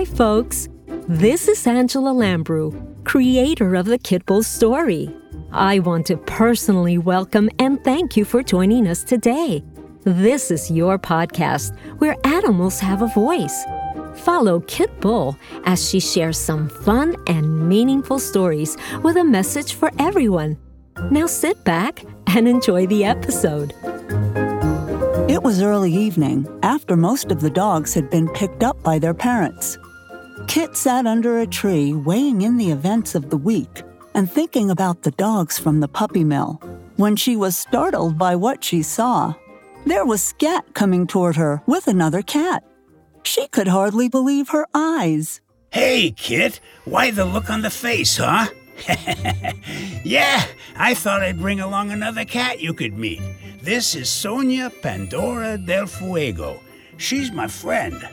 Hi, folks. This is Angela Lambrew, creator of the Kitbull story. I want to personally welcome and thank you for joining us today. This is your podcast where animals have a voice. Follow Kit Bull as she shares some fun and meaningful stories with a message for everyone. Now sit back and enjoy the episode. It was early evening, after most of the dogs had been picked up by their parents. Kit sat under a tree, weighing in the events of the week and thinking about the dogs from the puppy mill when she was startled by what she saw. There was Scat coming toward her with another cat. She could hardly believe her eyes. Hey, Kit, why the look on the face, huh? yeah, I thought I'd bring along another cat you could meet. This is Sonia Pandora del Fuego. She's my friend.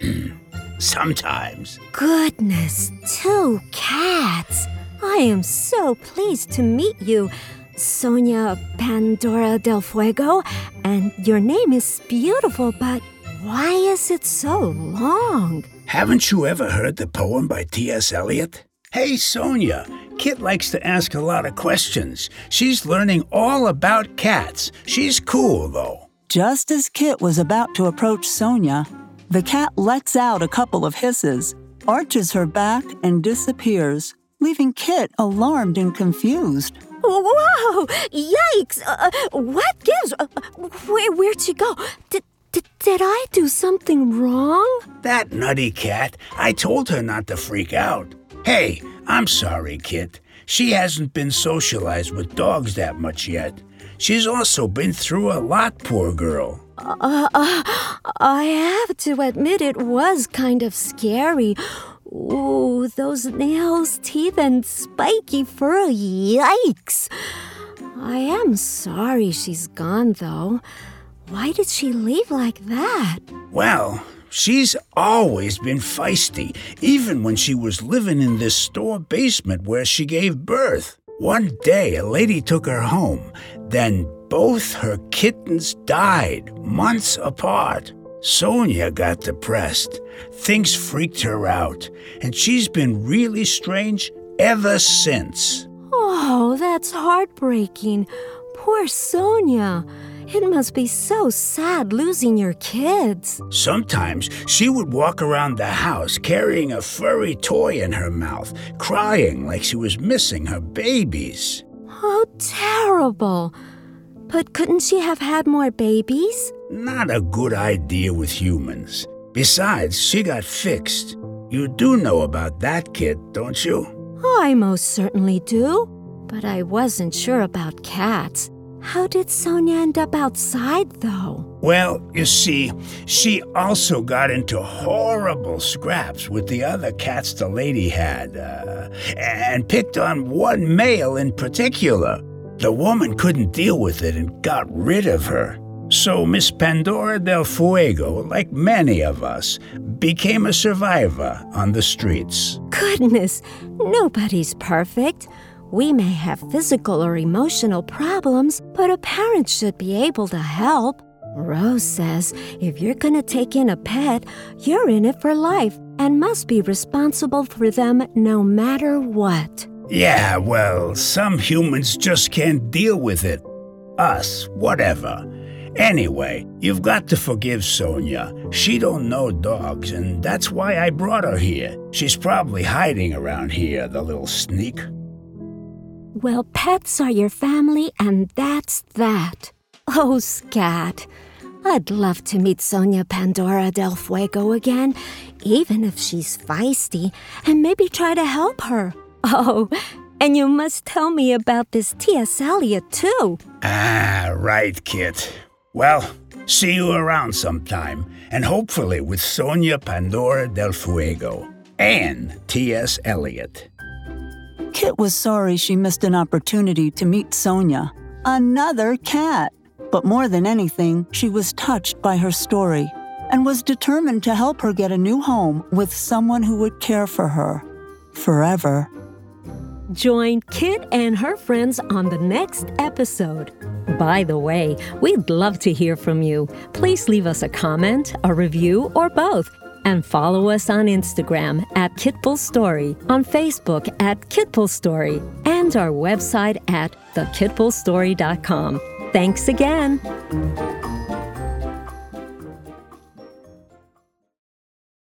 Sometimes. Goodness, two cats. I am so pleased to meet you, Sonia Pandora del Fuego. And your name is beautiful, but why is it so long? Haven't you ever heard the poem by T.S. Eliot? Hey, Sonia, Kit likes to ask a lot of questions. She's learning all about cats. She's cool, though. Just as Kit was about to approach Sonia, the cat lets out a couple of hisses, arches her back, and disappears, leaving Kit alarmed and confused. Whoa! Yikes! Uh, what gives? Uh, where, where'd she go? Did, did, did I do something wrong? That nutty cat. I told her not to freak out. Hey, I'm sorry, Kit. She hasn't been socialized with dogs that much yet. She's also been through a lot, poor girl. Uh, uh, I have to admit it was kind of scary. Ooh, those nails, teeth, and spiky fur. Yikes! I am sorry she's gone, though. Why did she leave like that? Well, she's always been feisty, even when she was living in this store basement where she gave birth. One day, a lady took her home. Then both her kittens died months apart. Sonia got depressed. Things freaked her out, and she's been really strange ever since. Oh, that's heartbreaking. Poor Sonia. It must be so sad losing your kids. Sometimes she would walk around the house carrying a furry toy in her mouth, crying like she was missing her babies. Oh, terrible. But couldn't she have had more babies? Not a good idea with humans. Besides, she got fixed. You do know about that kid, don't you? Oh, I most certainly do. But I wasn't sure about cats. How did Sonia end up outside, though? Well, you see, she also got into horrible scraps with the other cats the lady had, uh, and picked on one male in particular. The woman couldn't deal with it and got rid of her. So Miss Pandora del Fuego, like many of us, became a survivor on the streets. Goodness, nobody's perfect. We may have physical or emotional problems, but a parent should be able to help. Rose says if you're going to take in a pet, you're in it for life and must be responsible for them no matter what. Yeah, well, some humans just can't deal with it. Us, whatever. Anyway, you've got to forgive Sonia. She don't know dogs, and that's why I brought her here. She's probably hiding around here, the little sneak. Well, pets are your family, and that's that. Oh, Scat. I'd love to meet Sonia Pandora del Fuego again, even if she's feisty, and maybe try to help her. Oh, and you must tell me about this T.S. Eliot, too. Ah, right, Kit. Well, see you around sometime, and hopefully with Sonia Pandora del Fuego and T.S. Eliot. Kit was sorry she missed an opportunity to meet Sonia, another cat. But more than anything, she was touched by her story and was determined to help her get a new home with someone who would care for her forever. Join Kit and her friends on the next episode. By the way, we'd love to hear from you. Please leave us a comment, a review, or both and follow us on Instagram at Kitbull Story, on Facebook at Kitbull Story, and our website at thekitbullstory.com. Thanks again.